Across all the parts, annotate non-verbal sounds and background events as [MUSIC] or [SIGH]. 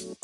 All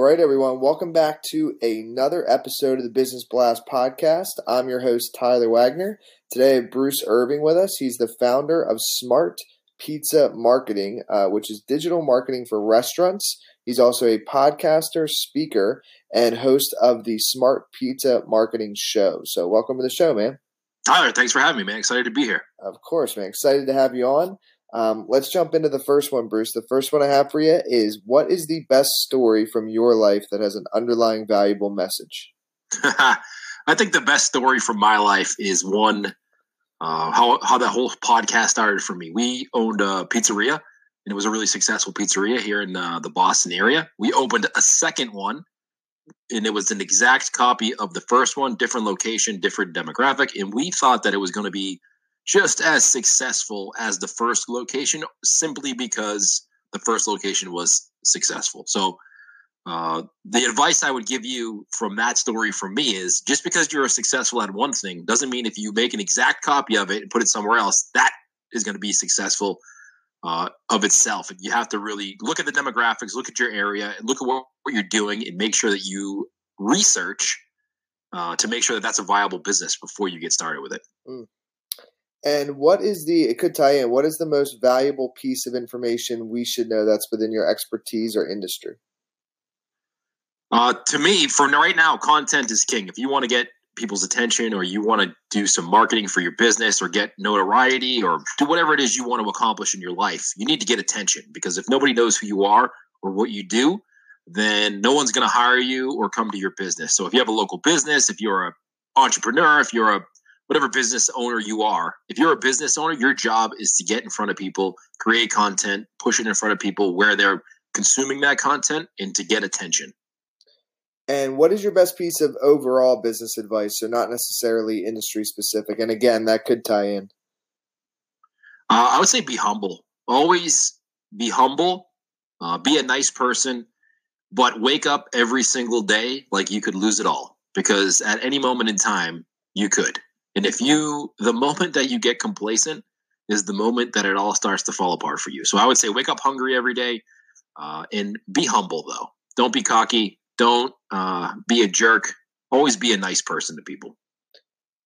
right, everyone. Welcome back to another episode of the Business Blast podcast. I'm your host, Tyler Wagner. Today, Bruce Irving with us. He's the founder of Smart Pizza Marketing, uh, which is digital marketing for restaurants. He's also a podcaster, speaker, and host of the Smart Pizza Marketing Show. So, welcome to the show, man. Tyler, thanks for having me, man. Excited to be here. Of course, man. Excited to have you on. Um, let's jump into the first one, Bruce. The first one I have for you is what is the best story from your life that has an underlying valuable message? [LAUGHS] I think the best story from my life is one uh, how how that whole podcast started for me. We owned a pizzeria, and it was a really successful pizzeria here in uh, the Boston area. We opened a second one, and it was an exact copy of the first one, different location, different demographic, and we thought that it was going to be just as successful as the first location simply because the first location was successful. So, uh, the advice I would give you from that story from me is just because you're successful at one thing doesn't mean if you make an exact copy of it and put it somewhere else, that is going to be successful uh, of itself. And you have to really look at the demographics, look at your area, and look at what, what you're doing, and make sure that you research uh, to make sure that that's a viable business before you get started with it. Mm. And what is the, it could tie in, what is the most valuable piece of information we should know that's within your expertise or industry? Uh, to me, for right now, content is king. If you want to get people's attention or you want to do some marketing for your business or get notoriety or do whatever it is you want to accomplish in your life, you need to get attention because if nobody knows who you are or what you do, then no one's going to hire you or come to your business. So if you have a local business, if you're a entrepreneur, if you're a whatever business owner you are, if you're a business owner, your job is to get in front of people, create content, push it in front of people where they're consuming that content and to get attention. And what is your best piece of overall business advice? So, not necessarily industry specific. And again, that could tie in. Uh, I would say be humble. Always be humble. Uh, be a nice person, but wake up every single day like you could lose it all because at any moment in time, you could. And if you, the [LAUGHS] moment that you get complacent is the moment that it all starts to fall apart for you. So I would say wake up hungry every day uh, and be humble, though. Don't be cocky. Don't uh, be a jerk. Always be a nice person to people.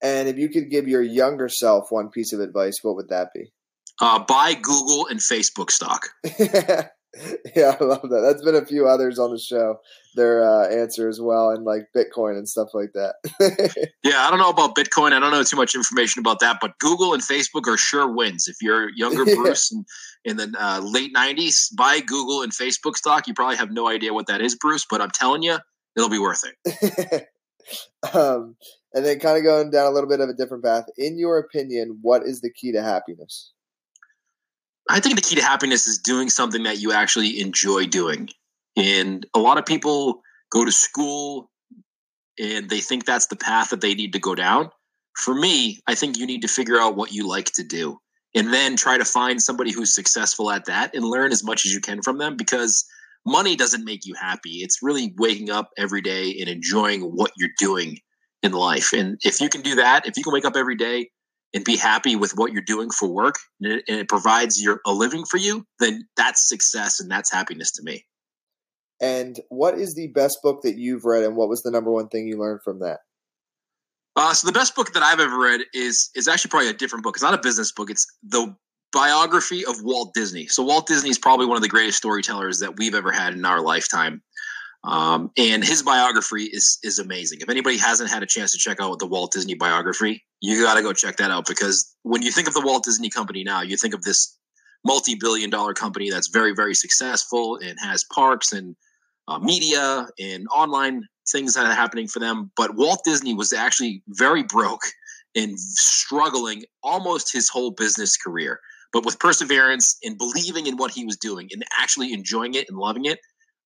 And if you could give your younger self one piece of advice, what would that be? Uh, buy Google and Facebook stock. [LAUGHS] yeah, I love that. That's been a few others on the show. Their uh, answer as well, and like Bitcoin and stuff like that. [LAUGHS] yeah, I don't know about Bitcoin. I don't know too much information about that, but Google and Facebook are sure wins. If you're younger [LAUGHS] Bruce in, in the uh, late '90s, buy Google and Facebook stock. You probably have no idea what that is, Bruce, but I'm telling you, it'll be worth it. [LAUGHS] um, and then, kind of going down a little bit of a different path. In your opinion, what is the key to happiness? I think the key to happiness is doing something that you actually enjoy doing. And a lot of people go to school and they think that's the path that they need to go down. For me, I think you need to figure out what you like to do and then try to find somebody who's successful at that and learn as much as you can from them because money doesn't make you happy. It's really waking up every day and enjoying what you're doing in life. And if you can do that, if you can wake up every day and be happy with what you're doing for work and it, and it provides your a living for you, then that's success and that's happiness to me. And what is the best book that you've read, and what was the number one thing you learned from that? Uh, so the best book that I've ever read is is actually probably a different book. It's not a business book. It's the biography of Walt Disney. So Walt Disney is probably one of the greatest storytellers that we've ever had in our lifetime. Um, and his biography is is amazing. If anybody hasn't had a chance to check out the Walt Disney biography, you got to go check that out because when you think of the Walt Disney Company now, you think of this multi-billion dollar company that's very very successful and has parks and uh, media and online things that are happening for them. But Walt Disney was actually very broke and struggling almost his whole business career. But with perseverance and believing in what he was doing and actually enjoying it and loving it,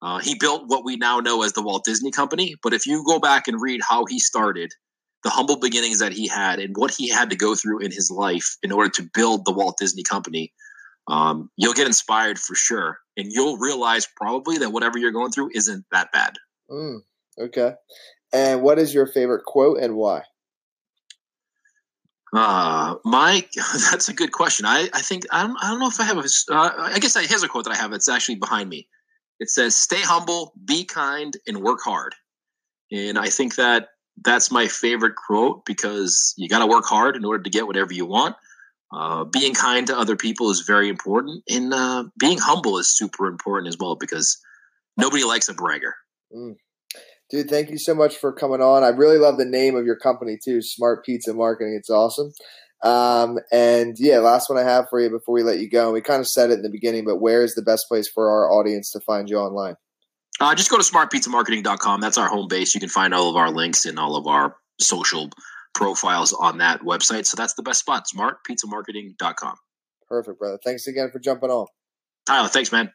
uh, he built what we now know as the Walt Disney Company. But if you go back and read how he started, the humble beginnings that he had, and what he had to go through in his life in order to build the Walt Disney Company, um, you'll get inspired for sure. And you'll realize probably that whatever you're going through isn't that bad. Mm, okay. And what is your favorite quote and why? Uh, my, [LAUGHS] that's a good question. I, I think, I don't, I don't know if I have a, uh, I guess I, here's a quote that I have. It's actually behind me. It says, stay humble, be kind, and work hard. And I think that that's my favorite quote because you got to work hard in order to get whatever you want. Uh, being kind to other people is very important, and uh, being humble is super important as well because nobody likes a bragger. Mm. Dude, thank you so much for coming on. I really love the name of your company too, Smart Pizza Marketing. It's awesome. Um, and yeah, last one I have for you before we let you go. We kind of said it in the beginning, but where is the best place for our audience to find you online? Uh, just go to smartpizzamarketing.com. That's our home base. You can find all of our links and all of our social profiles on that website. So that's the best spot, smartpizzamarketing.com. Perfect, brother. Thanks again for jumping on. Tyler, thanks, man.